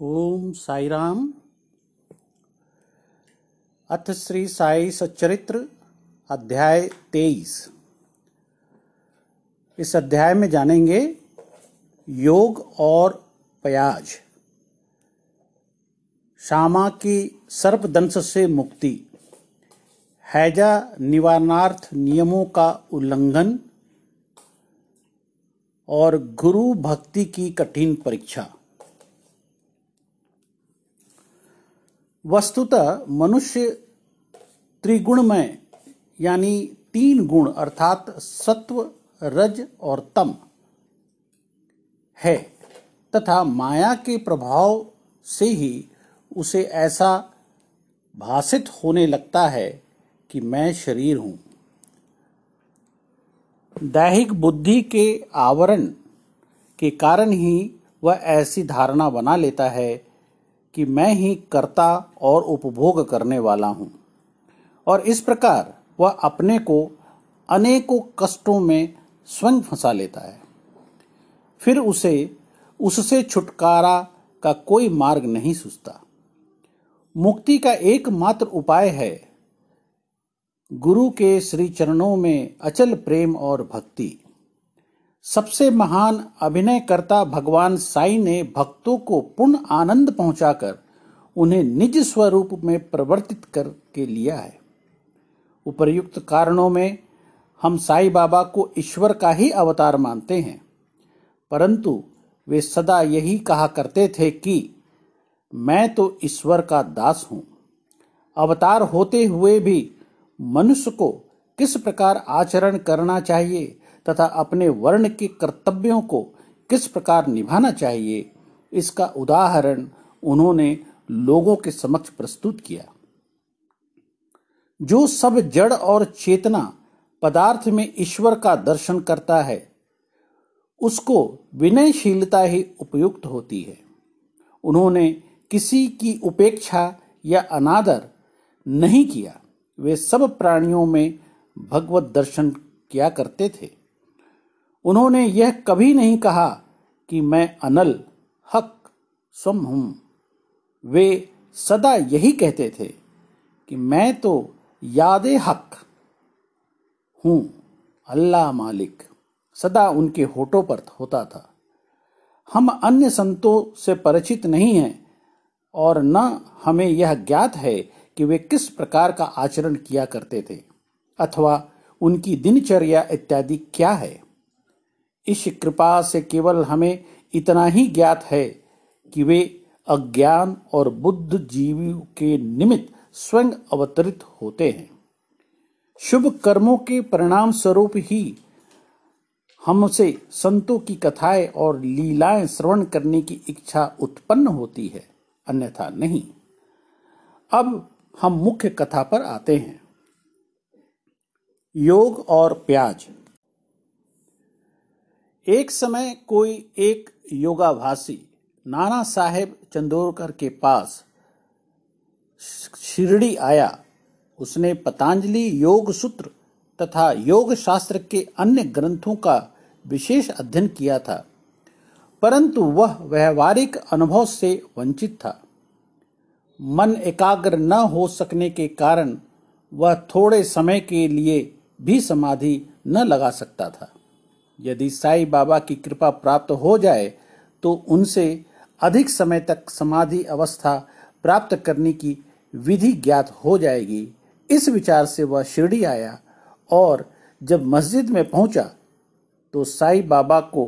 ओम साई राम अथ श्री साई सच्चरित्र अध्याय तेईस। इस अध्याय में जानेंगे योग और प्याज। श्यामा की सर्पदंश से मुक्ति। हैजा निवारणार्थ नियमों का उल्लंघन और गुरु भक्ति की कठिन परीक्षा। वस्तुतः मनुष्य त्रिगुणमय, यानी तीन गुण, अर्थात सत्व, रज और तम, है। तथा माया के प्रभाव से ही उसे ऐसा भाषित होने लगता है कि मैं शरीर हूँ। दैहिक बुद्धि के आवरण के कारण ही वह ऐसी धारणा बना लेता है कि मैं ही कर्ता और उपभोग करने वाला हूँ। और इस प्रकार वह अपने को अनेकों कष्टों में स्वयं फंसा लेता है। फिर उसे, उससे छुटकारा का कोई मार्ग नहीं सूझता। मुक्ति का एकमात्र उपाय है गुरु के श्री चरणों में अचल प्रेम और भक्ति। सबसे महान अभिनयकर्ता भगवान साई ने भक्तों को पूर्ण आनंद पहुंचाकर उन्हें निज स्वरूप में परिवर्तित करके लिया है। उपर्युक्त कारणों में हम साई बाबा को ईश्वर का ही अवतार मानते हैं, परंतु वे सदा यही कहा करते थे कि मैं तो ईश्वर का दास हूँ। अवतार होते हुए भी मनुष्य को किस प्रकार आचरण करना चाहिए तथा अपने वर्ण के कर्तव्यों को किस प्रकार निभाना चाहिए, इसका उदाहरण उन्होंने लोगों के समक्ष प्रस्तुत किया। जो सब जड़ और चेतना पदार्थ में ईश्वर का दर्शन करता है, उसको विनयशीलता ही उपयुक्त होती है। उन्होंने किसी की उपेक्षा या अनादर नहीं किया। वे सब प्राणियों में भगवत दर्शन किया करते थे। उन्होंने यह कभी नहीं कहा कि मैं अनल, हक स्वम हूँ। वे सदा यही कहते थे कि मैं तो याद हक हूँ, अल्लाह मालिक, सदा उनके होठों पर होता था। हम अन्य संतों से परिचित नहीं हैं और न हमें यह ज्ञात है कि वे किस प्रकार का आचरण किया करते थे, अथवा उनकी दिनचर्या इत्यादि क्या है। इस कृपा से केवल हमें इतना ही ज्ञात है कि वे अज्ञान और बुद्ध जीवी के निमित्त स्वयं अवतरित होते हैं। शुभ कर्मों के परिणाम स्वरूप ही हमसे संतों की कथाएँ और लीलाएँ श्रवण करने की इच्छा उत्पन्न होती है, अन्यथा नहीं। अब हम मुख्य कथा पर आते हैं। योग और प्याज। एक समय कोई एक योगाभासी नाना साहेब चंदोरकर के पास शिरडी आया। उसने पतंजलि योग सूत्र तथा योग शास्त्र के अन्य ग्रंथों का विशेष अध्ययन किया था, परंतु वह व्यवहारिक अनुभव से वंचित था। मन एकाग्र न हो सकने के कारण वह थोड़े समय के लिए भी समाधि न लगा सकता था। यदि साई बाबा की कृपा प्राप्त हो जाए तो उनसे अधिक समय तक समाधि अवस्था प्राप्त करने की विधि ज्ञात हो जाएगी। इस विचार से वह शिरडी आया और जब मस्जिद में पहुँचा तो साई बाबा को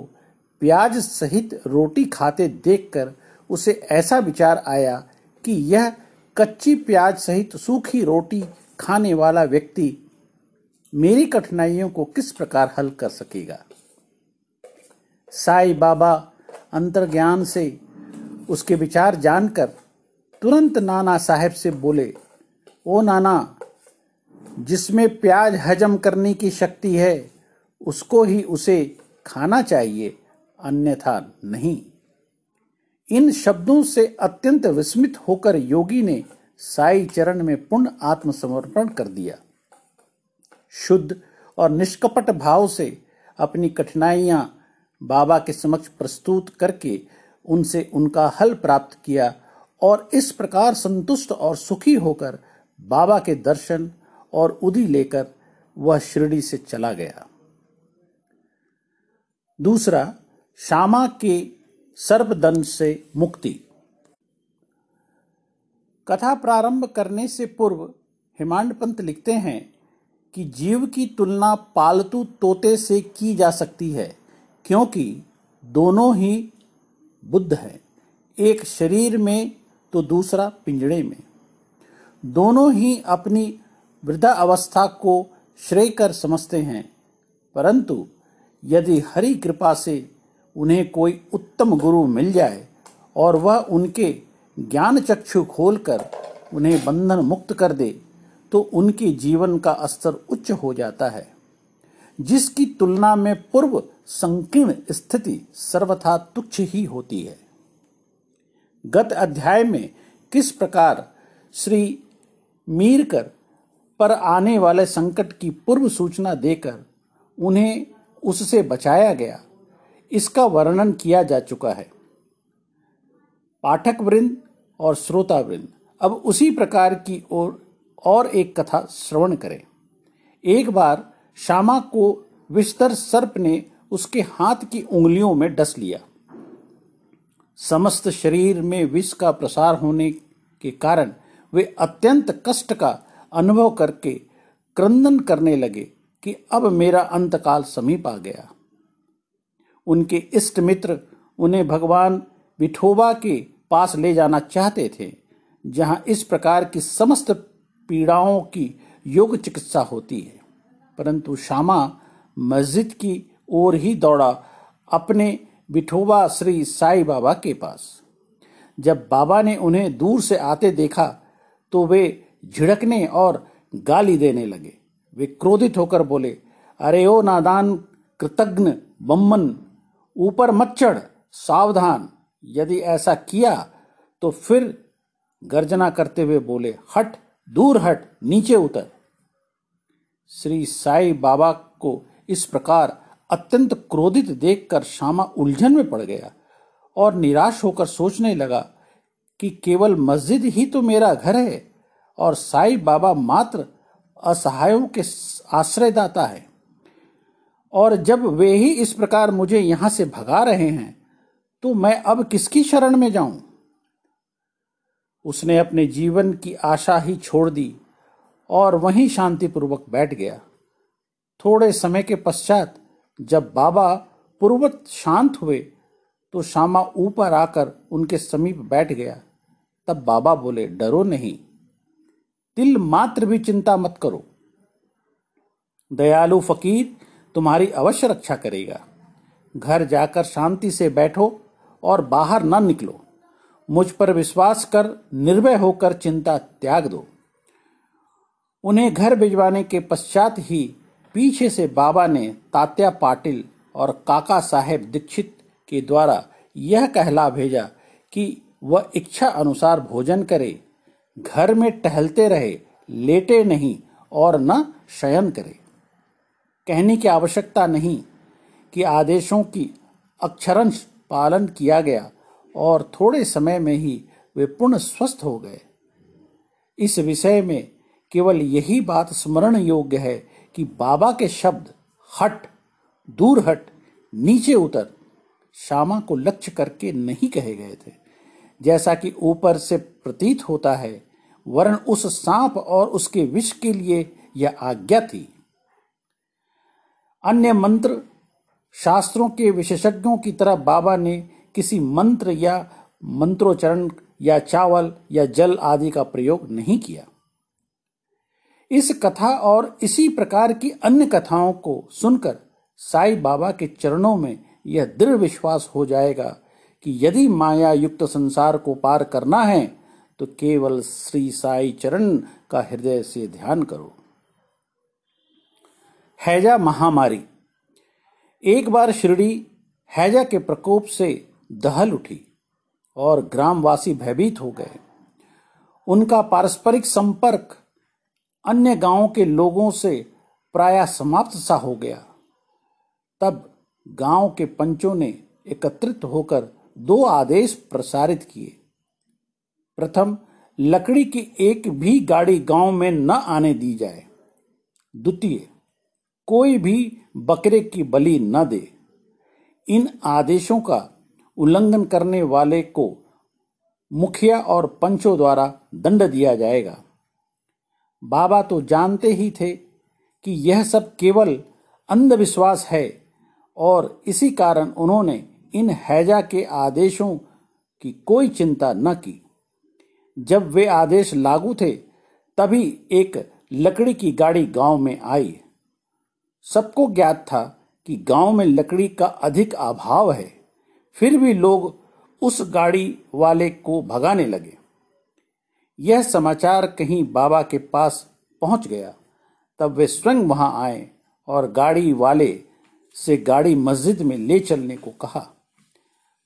प्याज सहित रोटी खाते देखकर उसे ऐसा विचार आया कि यह कच्ची प्याज सहित सूखी रोटी खाने वाला व्यक्ति मेरी कठिनाइयों को किस प्रकार हल कर सकेगा। साई बाबा अंतर्ज्ञान से उसके विचार जानकर तुरंत नाना साहेब से बोले, ओ नाना, जिसमें प्याज हजम करने की शक्ति है, उसको ही उसे खाना चाहिए, अन्यथा नहीं। इन शब्दों से अत्यंत विस्मित होकर योगी ने साई चरण में पूर्ण आत्मसमर्पण कर दिया। शुद्ध और निष्कपट भाव से अपनी कठिनाइयाँ बाबा के समक्ष प्रस्तुत करके उनसे उनका हल प्राप्त किया और इस प्रकार संतुष्ट और सुखी होकर बाबा के दर्शन और उदी लेकर वह शिरडी से चला गया। दूसरा श्यामा के सर्पदंड से मुक्ति। कथा प्रारंभ करने से पूर्व हिमांड पंत लिखते हैं कि जीव की तुलना पालतू तोते से की जा सकती है। क्योंकि दोनों ही बुद्ध हैं, एक शरीर में तो दूसरा पिंजड़े में। दोनों ही अपनी वृद्धा अवस्था को श्रेय कर समझते हैं, परंतु यदि हरि कृपा से उन्हें कोई उत्तम गुरु मिल जाए और वह उनके ज्ञान चक्षु खोलकर उन्हें बंधन मुक्त कर दे तो उनके जीवन का स्तर उच्च हो जाता है। जिसकी तुलना में पूर्व संकीर्ण स्थिति सर्वथा तुच्छ ही होती है। गत अध्याय में किस प्रकार श्री मीरकर पर आने वाले संकट की पूर्व सूचना देकर उन्हें उससे बचाया गया इसका वर्णन किया जा चुका है। पाठक वृंद और श्रोता वृंद अब उसी प्रकार की ओर और, और एक कथा श्रवण करें। एक बार श्यामा को विस्तर सर्प ने उसके हाथ की उंगलियों में डस लिया। समस्त शरीर में विष का प्रसार होने के कारण वे अत्यंत कष्ट का अनुभव करके क्रंदन करने लगे कि अब मेरा अंतकाल समीप आ गया। उनके इष्ट मित्र उन्हें भगवान विठोबा के पास ले जाना चाहते थे, जहाँ इस प्रकार की समस्त पीड़ाओं की योग चिकित्सा होती है। परंतु श्यामा मस्जिद की ओर ही दौड़ा अपने विठोबा श्री साई बाबा के पास। जब बाबा ने उन्हें दूर से आते देखा तो वे झिड़कने और गाली देने लगे। वे क्रोधित होकर बोले, अरे ओ नादान, कृतज्ञ, बम्मन, ऊपर मत चढ़, सावधान। यदि ऐसा किया तो फिर गर्जना करते हुए बोले, हट, दूर हट, नीचे उतर। श्री साई बाबा को इस प्रकार अत्यंत क्रोधित देखकर श्यामा उलझन में पड़ गया और निराश होकर सोचने लगा कि केवल मस्जिद ही तो मेरा घर है और साई बाबा मात्र असहायों के आश्रयदाता है। और जब वे ही इस प्रकार मुझे यहाँ से भगा रहे हैं तो मैं अब किसकी शरण में जाऊँ? उसने अपने जीवन की आशा ही छोड़ दी। और वहीं शांतिपूर्वक बैठ गया। थोड़े समय के पश्चात जब बाबा पूर्वत शांत हुए तो श्यामा ऊपर आकर उनके समीप बैठ गया। तब बाबा बोले, डरो नहीं तिल मात्र भी चिंता मत करो। दयालु फकीर तुम्हारी अवश्य रक्षा करेगा। घर जाकर शांति से बैठो और बाहर न निकलो। मुझ पर विश्वास कर, निर्भय होकर चिंता त्याग दो। उन्हें घर भिजवाने के पश्चात ही पीछे से बाबा ने तात्या पाटिल और काका साहेब दीक्षित के द्वारा यह कहला भेजा कि वह इच्छा अनुसार भोजन करे, घर में टहलते रहे, लेटे नहीं और न शयन करे। कहने की आवश्यकता नहीं कि आदेशों की अक्षरंश पालन किया गया और थोड़े समय में ही वे पूर्ण स्वस्थ हो गए। इस विषय में केवल यही बात स्मरण योग्य है कि बाबा के शब्द हट, दूर हट, नीचे उतर श्यामा को लक्ष्य करके नहीं कहे गए थे। जैसा कि ऊपर से प्रतीत होता है, वर्ण उस सांप और उसके विष के लिए यह आज्ञा थी। अन्य मंत्र शास्त्रों के विशेषज्ञों की तरह बाबा ने किसी मंत्र या मंत्रोच्चारण या चावल या जल आदि का प्रयोग नहीं किया। इस कथा और इसी प्रकार की अन्य कथाओं को सुनकर साई बाबा के चरणों में यह दृढ़ विश्वास हो जाएगा कि यदि माया युक्त संसार को पार करना है तो केवल श्री साई चरण का हृदय से ध्यान करो। हैजा महामारी। एक बार शिरडी हैजा के प्रकोप से दहल उठी और ग्रामवासी भयभीत हो गए। उनका पारस्परिक संपर्क अन्य गाँवों के लोगों से प्राय समाप्त सा हो गया। तब गाँव के पंचों ने एकत्रित होकर दो आदेश प्रसारित किए। प्रथम, लकड़ी की एक भी गाड़ी गाँव में न आने दी जाए। द्वितीय, कोई भी बकरे की बलि न दे। इन आदेशों का उल्लंघन करने वाले को मुखिया और पंचों द्वारा दंड दिया जाएगा। बाबा तो जानते ही थे कि यह सब केवल अंधविश्वास है और इसी कारण उन्होंने इन हैजा के आदेशों की कोई चिंता न की। जब वे आदेश लागू थे, तभी एक लकड़ी की गाड़ी गाँव में आई। सबको ज्ञात था कि गाँव में लकड़ी का अधिक अभाव है। फिर भी लोग उस गाड़ी वाले को भगाने लगे। यह समाचार कहीं बाबा के पास पहुँच गया। तब वे स्वयं वहाँ आए और गाड़ी वाले से गाड़ी मस्जिद में ले चलने को कहा।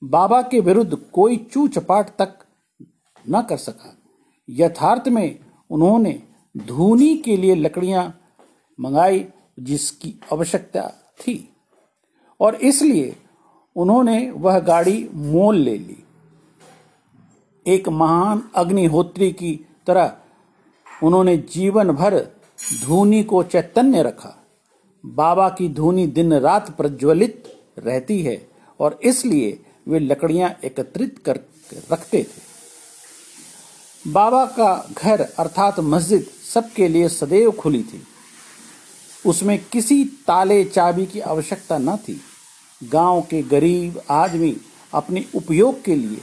बाबा के विरुद्ध कोई चू चपाट तक न कर सका। यथार्थ में उन्होंने धूनी के लिए लकड़ियाँ मंगाई जिसकी आवश्यकता थी और इसलिए उन्होंने वह गाड़ी मोल ले ली। एक महान अग्निहोत्री की तरह उन्होंने जीवन भर धूनी को चैतन्य रखा। बाबा की धूनी दिन रात प्रज्वलित रहती है और इसलिए वे लकड़ियाँ एकत्रित कर रखते थे। बाबा का घर अर्थात मस्जिद सबके लिए सदैव खुली थी। उसमें किसी ताले चाबी की आवश्यकता न थी। गाँव के गरीब आदमी अपने उपयोग के लिए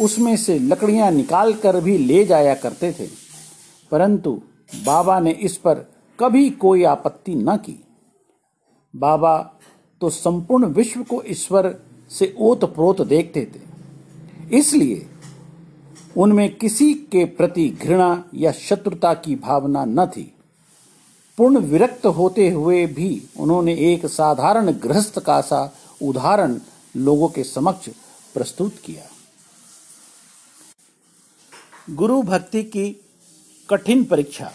उसमें से लकड़ियाँ निकाल कर भी ले जाया करते थे। परंतु बाबा ने इस पर कभी कोई आपत्ति न की। बाबा तो संपूर्ण विश्व को ईश्वर से ओत प्रोत देखते थे। इसलिए उनमें किसी के प्रति घृणा या शत्रुता की भावना न थी। पूर्ण विरक्त होते हुए भी उन्होंने एक साधारण गृहस्थ का सा उदाहरण लोगों के समक्ष प्रस्तुत किया। गुरु भक्ति की कठिन परीक्षा।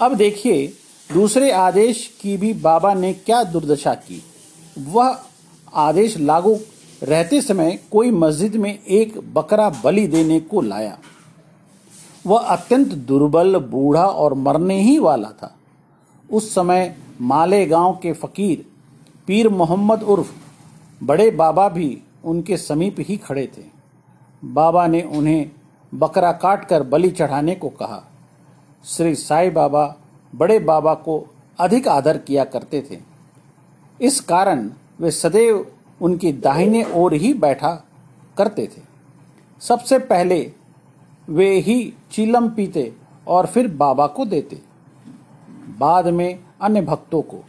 अब देखिए, दूसरे आदेश की भी बाबा ने क्या दुर्दशा की। वह आदेश लागू रहते समय कोई मस्जिद में एक बकरा बलि देने को लाया। वह अत्यंत दुर्बल, बूढ़ा और मरने ही वाला था। उस समय माले गाँव के फकीर पीर मोहम्मद उर्फ़ बड़े बाबा भी उनके समीप ही खड़े थे। बाबा ने उन्हें बकरा काट कर बलि चढ़ाने को कहा। श्री साई बाबा बड़े बाबा को अधिक आदर किया करते थे। इस कारण वे सदैव उनकी दाहिने ओर ही बैठा करते थे। सबसे पहले वे ही चीलम पीते और फिर बाबा को देते। बाद में अन्य भक्तों को।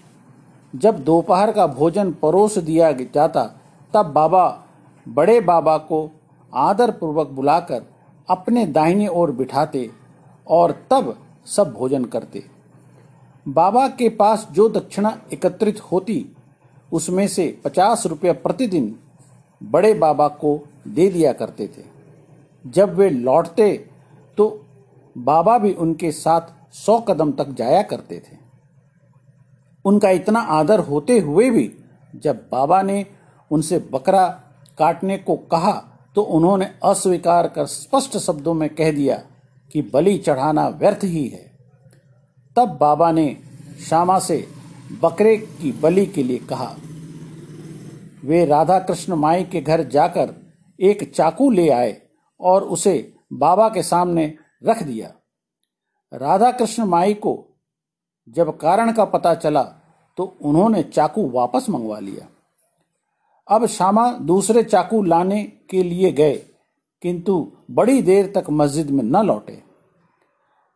जब दोपहर का भोजन परोस दिया जाता, तब बाबा बड़े बाबा को आदर पूर्वक बुलाकर अपने दाहिने ओर बिठाते और तब सब भोजन करते। बाबा के पास जो दक्षिणा एकत्रित होती, उसमें से पचास रुपया प्रतिदिन बड़े बाबा को दे दिया करते थे। जब वे लौटते तो बाबा भी उनके साथ सौ कदम तक जाया करते थे। उनका इतना आदर होते हुए भी जब बाबा ने उनसे बकरा काटने को कहा तो उन्होंने अस्वीकार कर स्पष्ट शब्दों में कह दिया कि बलि चढ़ाना व्यर्थ ही है। तब बाबा ने श्यामा से बकरे की बलि के लिए कहा, वे राधा कृष्ण माई के घर जाकर एक चाकू ले आए और उसे बाबा के सामने रख दिया। राधा कृष्ण माई को जब कारण का पता चला तो उन्होंने चाकू वापस मंगवा लिया। अब श्यामा दूसरे चाकू लाने के लिए गए, किंतु बड़ी देर तक मस्जिद में न लौटे।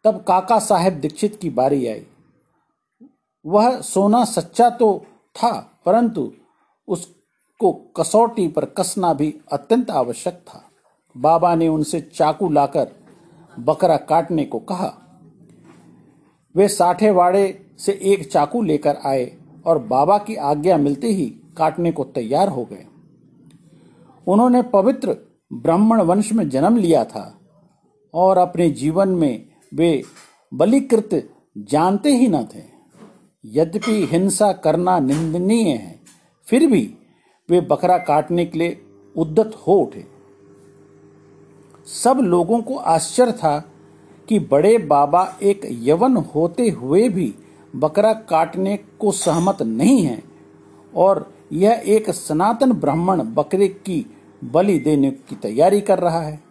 तब काका साहेब दीक्षित की बारी आई। वह सोना सच्चा तो था, परंतु उसको कसौटी पर कसना भी अत्यंत आवश्यक था। बाबा ने उनसे चाकू लाकर बकरा काटने को कहा। वे साठे वाड़े से एक चाकू लेकर आए और बाबा की आज्ञा मिलते ही काटने को तैयार हो गए। उन्होंने पवित्र ब्राह्मण वंश में जन्म लिया था और अपने जीवन में वे बलिकृत जानते ही न थे। यद्यपि हिंसा करना निंदनीय है, फिर भी वे बकरा काटने के लिए उद्दत हो उठे। सब लोगों को आश्चर्य था कि बड़े बाबा एक यवन होते हुए भी बकरा काटने को सहमत नहीं है और यह एक सनातन ब्राह्मण बकरे की बलि देने की तैयारी कर रहा है।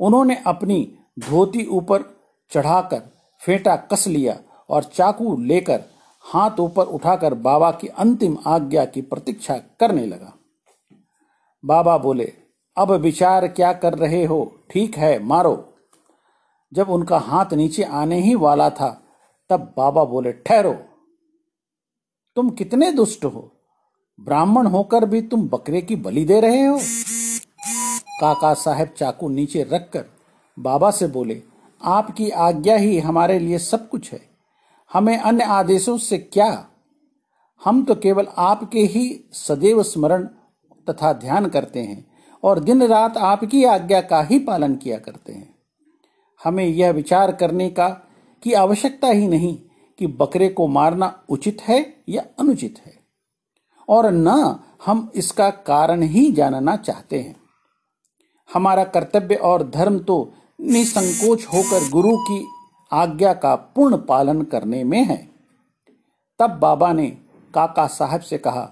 उन्होंने अपनी धोती ऊपर चढ़ाकर फेंटा, कस लिया और चाकू लेकर हाथ ऊपर उठाकर बाबा की अंतिम आज्ञा की प्रतीक्षा करने लगा। बाबा बोले, अब विचार क्या कर रहे हो? ठीक है, मारो। जब उनका हाथ नीचे आने ही वाला था, तब बाबा बोले, ठहरो। तुम कितने दुष्ट हो? ब्राह्मण होकर भी तुम बकरे की बलि दे रहे हो? काका साहब चाकू नीचे रखकर बाबा से बोले, आपकी आज्ञा ही हमारे लिए सब कुछ है। हमें अन्य आदेशों से क्या? हम तो केवल आपके ही सदैव स्मरण तथा ध्यान करते हैं और दिन रात आपकी आज्ञा का ही पालन किया करते हैं। हमें यह विचार करने का की आवश्यकता ही नहीं कि बकरे को मारना उचित है या अनुचित है। और न हम इसका कारण ही जानना चाहते हैं। हमारा कर्तव्य और धर्म तो निसंकोच होकर गुरु की आज्ञा का पूर्ण पालन करने में है। तब बाबा ने काका साहब से कहा,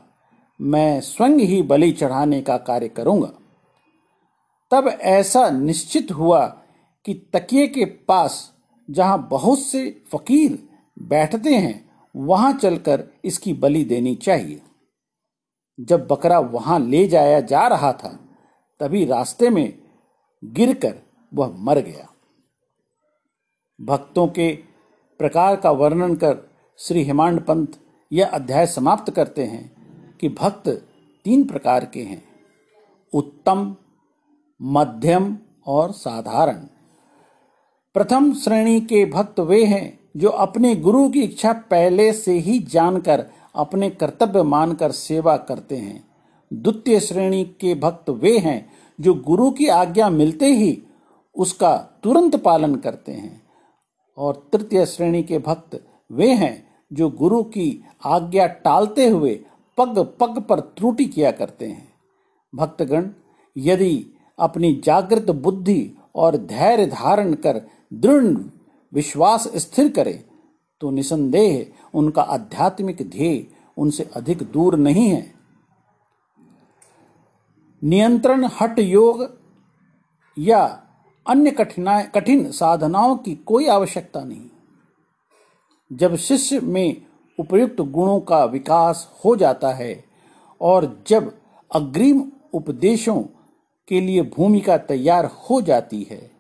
मैं स्वयं ही बलि चढ़ाने का कार्य करूँगा। तब ऐसा निश्चित हुआ कि तकिए के पास जहाँ बहुत से फकीर बैठते हैं, वहाँ चलकर इसकी बलि देनी चाहिए। जब बकरा वहाँ ले जाया जा रहा था, तभी रास्ते में गिरकर वह मर गया। भक्तों के प्रकार का वर्णन कर श्री हेमांड पंत यह अध्याय समाप्त करते हैं कि भक्त तीन प्रकार के हैं, उत्तम, मध्यम और साधारण। प्रथम श्रेणी के भक्त वे हैं जो अपने गुरु की इच्छा पहले से ही जानकर अपने कर्तव्य मानकर सेवा करते हैं। द्वितीय श्रेणी के भक्त वे हैं जो गुरु की आज्ञा मिलते ही उसका तुरंत पालन करते हैं। और तृतीय श्रेणी के भक्त वे हैं जो गुरु की आज्ञा टालते हुए पग पग पर त्रुटि किया करते हैं। भक्तगण, यदि अपनी जागृत बुद्धि और धैर्य धारण कर दृढ़ विश्वास स्थिर करे तो निसंदेह उनका आध्यात्मिक ध्येय उनसे अधिक दूर नहीं है। नियंत्रण हट योग या अन्य कठिनाई कठिन साधनाओं की कोई आवश्यकता नहीं। जब शिष्य में उपयुक्त गुणों का विकास हो जाता है और जब अग्रिम उपदेशों के लिए भूमिका तैयार हो जाती है,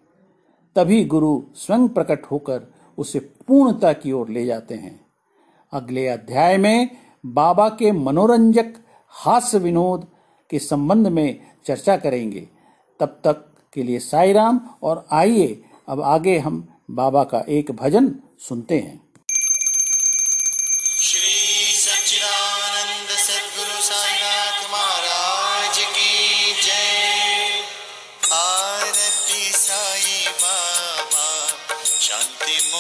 तभी गुरु स्वयं प्रकट होकर उसे पूर्णता की ओर ले जाते हैं। अगले अध्याय में बाबा के मनोरंजक हास्य विनोद के संबंध में चर्चा करेंगे। तब तक के लिए साई राम और आइए अब आगे हम बाबा का एक भजन सुनते हैं।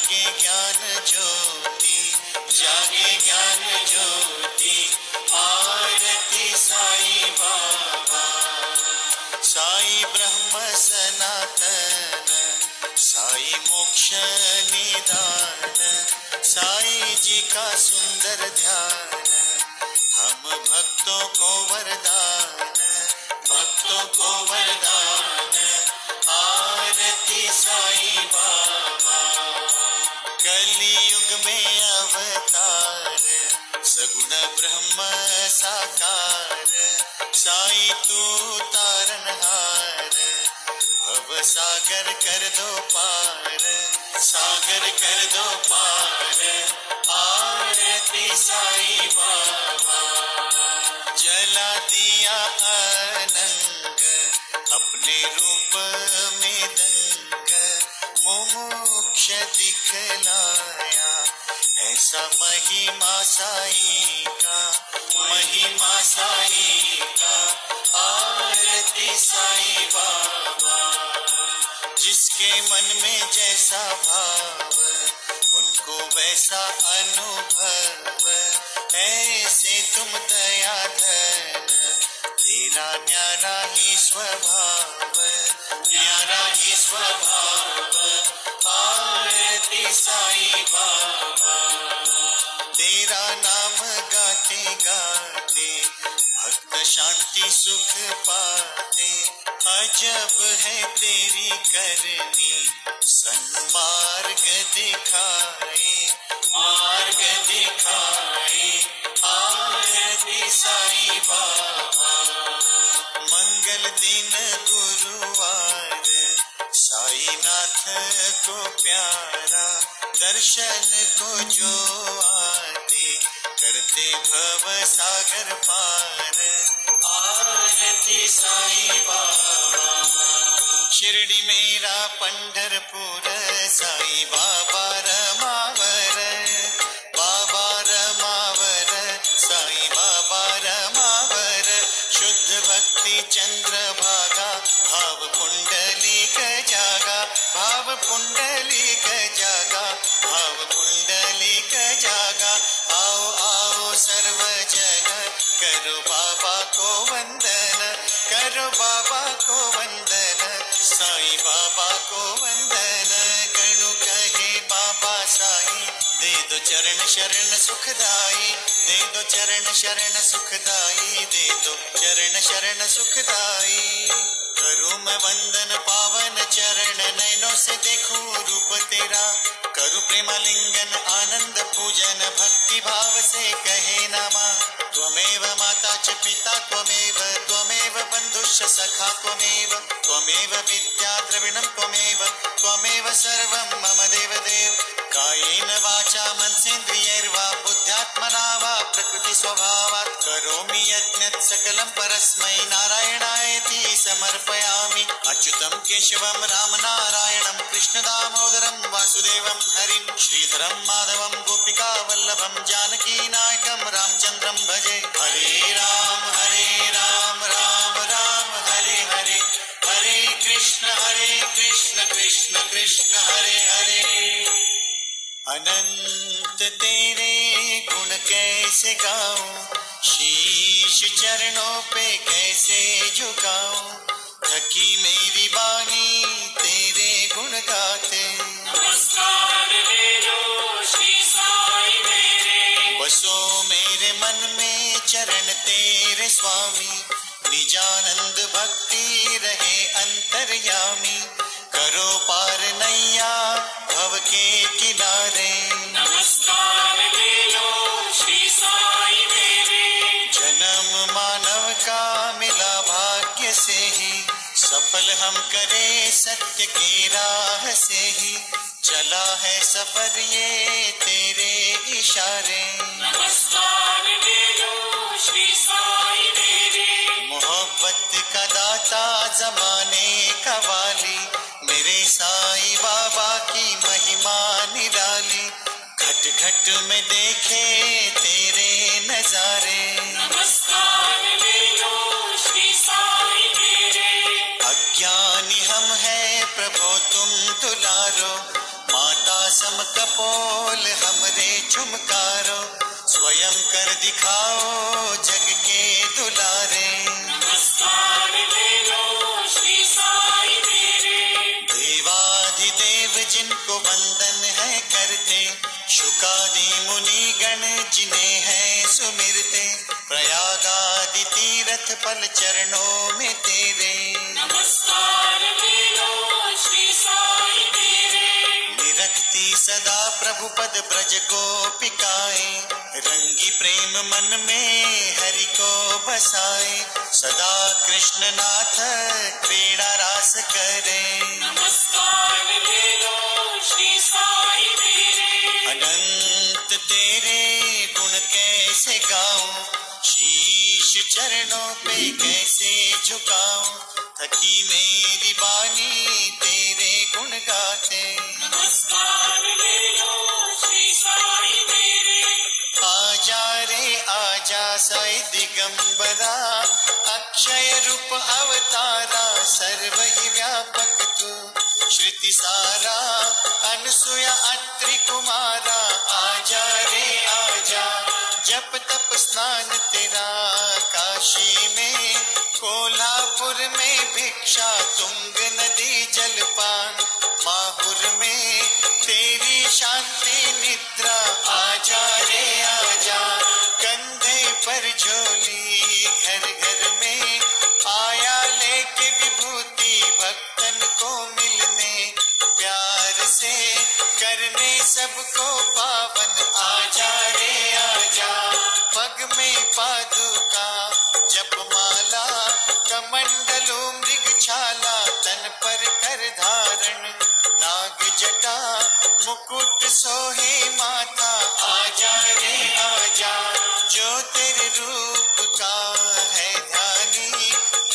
जागे ज्ञान ज्योति, जागे ज्ञान ज्योति, आरती साई बाबा। साई ब्रह्म सनातन, साई मोक्ष निदान, साई जी का सुंदर ध्यान। हम भक्तों को वरदान, भक्तों को वरदान। सगुण ब्रह्म साकार, साई तू तारनहार भव सागर कर दो पार, सागर कर दो पार। आरती साई बाबा, जला दिया अनंग अपने रूप में दंग, मुमुक्ष दिखलाया। ऐसा महिमा साई का, महिमा साई का, आरती साई बाबा। जिसके मन में जैसा भाव, उनको वैसा अनुभव। ऐसे तुम दया धन, तेरा न्यारा ही स्वभाव, न्यारा ही स्वभाव। आरती साई बाबा। गाते, भक्त शांति सुख पाते। अजब है तेरी करनी, सन्मार्ग दिखाए, मार्ग दिखाए आरती साई बाबा। मंगल दिन गुरुवार, साईनाथ को प्यारा, दर्शन को जो आते करते भव सागर पार। आरती साई बाबा। शिरडी मेरा पंढरपुर, साई बाबा रमावर। बाबा रमावर, साई बाबा रमावर। शुद्ध भक्ति चंद्र भागा, भाव पुंडलिक जागा, भाव पुंडलिक दे चरण शरण सुखदाई, दे दो चरण शरण सुखदाई, दे दो चरण शरण सुखदाई। करूँ मैं वंदन पावन चरण, नैनों से देखूँ रूप तेरा। करूँ प्रेमालिंगन आनंद पूजन भक्ति भाव से कहे नामा। त्वमेव माता च पिता त्वमेव त्वमेव बन्धुश्च सखा त्वमेव त्वमेव विद्या द्रविणं त्वमेव त्वमेव सर्वं मम देवदेव। कायेन वाचा मनसेन्द्रियैर्वा बुद्ध्यात्मना वा प्रकृति स्वभावात् करोमि यज्ञत् सकलं परस्मै नारायणायति समर्पयामि। अच्युतं केशवं रामनारायणं कृष्णदामोदरं वासुदेवं हरिं श्रीधरं, माधवं, गोपिका, वल्लभं जानकीनायकं रामचन्द्रं भजे। हरे राम हरे राम राम राम, हरे हरे। हरे कृष्ण हरे कृष्ण कृष्ण कृष्ण, हरे हरे। अनंत तेरे गुण कैसे गाऊं? शीश चरणों पे कैसे झुकाऊं? थकी मेरी बानी स्वामी। निजानंद भक्ति रहे अंतर्यामी। करो पार नैया भव के किनारे। नमस्कार ले लो श्री साई मेरे। जन्म मानव का मिला भाग्य से ही। सफल हम करे सत्य की राह से ही। चला है सफ़र ये तेरे इशारे। नमस्कार ले लो श्री साई मेरे मोहब्बत का दाता जमाने का वाली। मेरे साईं बाबा की महिमा निराली। घट घट में देखे तेरे नजारे। नमस्कार ले लो श्री साई मेरे अज्ञानी हम है प्रभु तुम दुलारो। माता सम कपोल हमरे कर दिखाओ जग के दुलारे। नमस्कार ले लो श्री साई मेरे। देवाधिदेव जिनको वंदन है करते शुकादि मुनि गण जिन्हें है सुमिरते प्रयागादि तीर्थ पल चरणों में तेरे। नमस्कार श्री साई रही सदा प्रभु पद ब्रज गोपिकाए। रंगी प्रेम मन में हरि को बसाए। सदा कृष्ण नाथ क्रीड़ा रास करे। नमस्कार ले लो श्री साई मेरे। अनंत तेरे गुण कैसे गाऊं? शीश चरणों पे कैसे झुकाऊं? थकी मेरी बानी गुण गाते। नमस्कार ले लो श्री साई मेरे। आजा रे आजा साई दिगंबरा। अक्षय रूप अवतारा सर्व ही व्यापक तू। श्रुति सारा अनसुया अत्रि कुमारा। आजा रे आजा जप तप स्नान तेरा। काशी में कोल्हापुर में भिक्षा तुंग नदी जलपान। माहुर में तेरी शांति निद्रा आजा रे आजा। कंधे पर झोली घर घर में आया लेके विभूति भक्तन को मिलने। प्यार से करने सबको पावन आ आजा रे आजा। पग में पादुका जप माला कमंडलो मृग छाला तन पर कर धारण, नाग जटा, मुकुट सोहे माता। आजा रे आजा, जो तेरे रूप का है ध्यानी।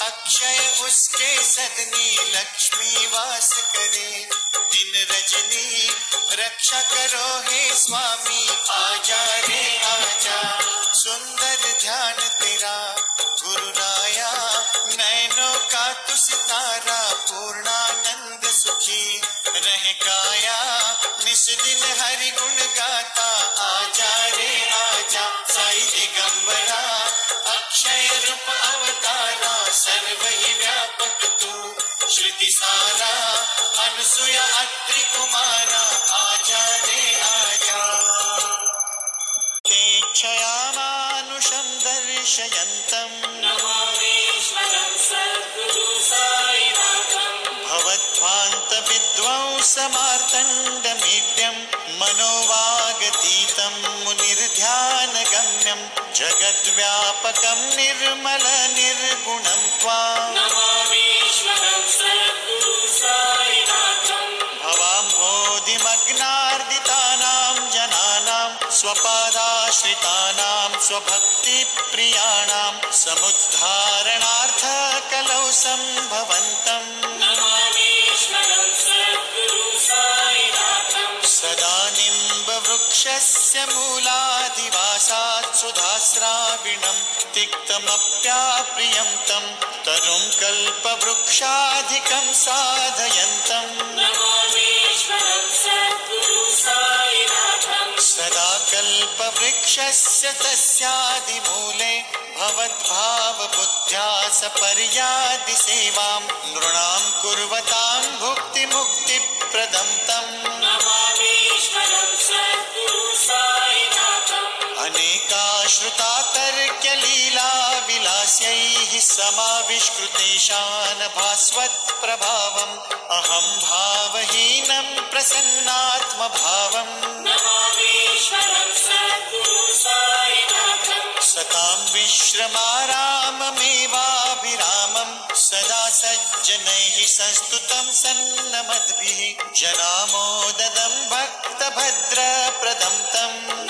अक्षय उसके सदनी, लक्ष्मी वास करे। दिन रजनी, रक्षा करो हे स्वामी, आजा रे आजा, सुंदर ध्यान तेरा। गुरु राया नैनों का तु सितारा पूर्णानंद सुखी रह काया निस दिन हरि गुण गाता, आजा किसाना अनुसूया अत्रि कुमारा आजा दे आजा। ते क्षयामानुषं दर्शयन्तम् भवद्वान्तविद्वंसमार्तण्डमेढ्यं मनोवागतीतं मुनिर्ध्यानगम्यं जगद्व्यापकं निर्मलनिर्गुणं त्वा स्वभक्तिप्रियाणां समुद्धारणार्थकलौ सम्भवन्तम्। नमामीश्वरं सद्गुरु साईनाथम् सदा निम्बवृक्षस्य मूलाधिवासात् सुधास्राविणं तिक्तमप्याप्रियं तं तरुं कल्पवृक्षाधिकं साधयन्तम्। कल्पवृक्षस्य तस्यादिमूले भवद्भावबुद्ध्या सपर्यादि सेवां नृणां कुर्वतां भुक्तिमुक्तिप्रदं तम्। अनेकाश्रुता समाविष्कृतेशान् भास्वत्प्रभावम् अहं भावहीनं प्रसन्नात्मभावम्। सतां विश्रमाराममेवाभिरामं सदा सज्जनैः संस्तुतं सन्नमद्भिः। जनामोददं भक्तभद्रप्रदं तम्।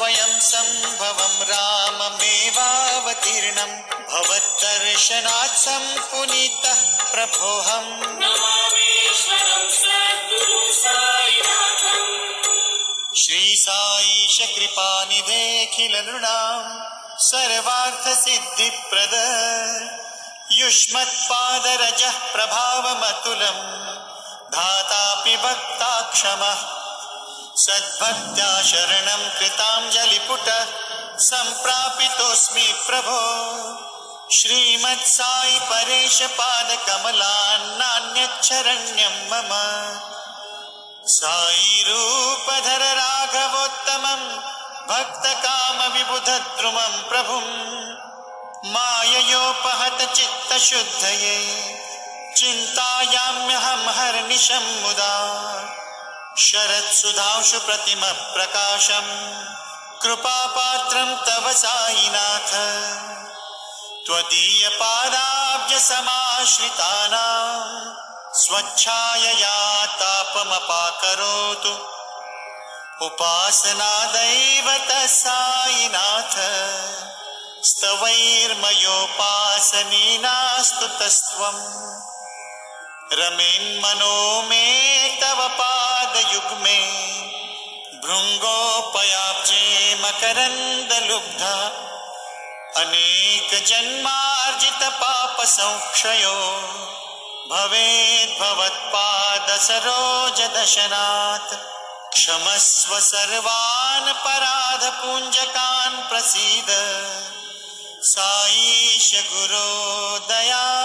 स्वयं सम्भवं राममेवावतीर्णं भवद्दर्शनात् सम्पुनीतः प्रभोऽहम् नमामीश्वरं सद्गुरु साईनाथम्। श्रीसाईश कृपानिधेऽखिल नृणां सर्वार्थसिद्धिप्रद। युष्मत्पादरजः प्रभावमतुलम् धातापि भक्ता क्षमः सद्भक्त्या शरणं कृताञ्जलिपुटः सम्प्रापितोऽस्मि प्रभो। श्रीमत्साई परेश पादकमलान्नान्यच्छरण्यं मम। साई रूपधर राघवोत्तमं भक्तकामविबुधद्रुमं प्रभुम् माययोपहत चित्तशुद्धये चिन्तायाम्यहं हर्निशं मुदा शरत्सुधांशु प्रतिमप्रकाशं कृपापात्रं तव सायिनाथ त्वदीयपादाव्यसमाश्रितानां स्वच्छायया तापमपाकरोतु उपासनादैव तायिनाथ स्तवैर्मयोपासने नास्तु रमेन्मनो मे तव पादयुग्मे भृङ्गोपयाब्जे मकरन्दलुब्धा अनेकजन्मार्जितपापसंक्षयो भवेद्भवत्पादसरोजदशनात् क्षमस्व सर्वान् पराधपुञ्जकान् प्रसीद। साईश गुरो दया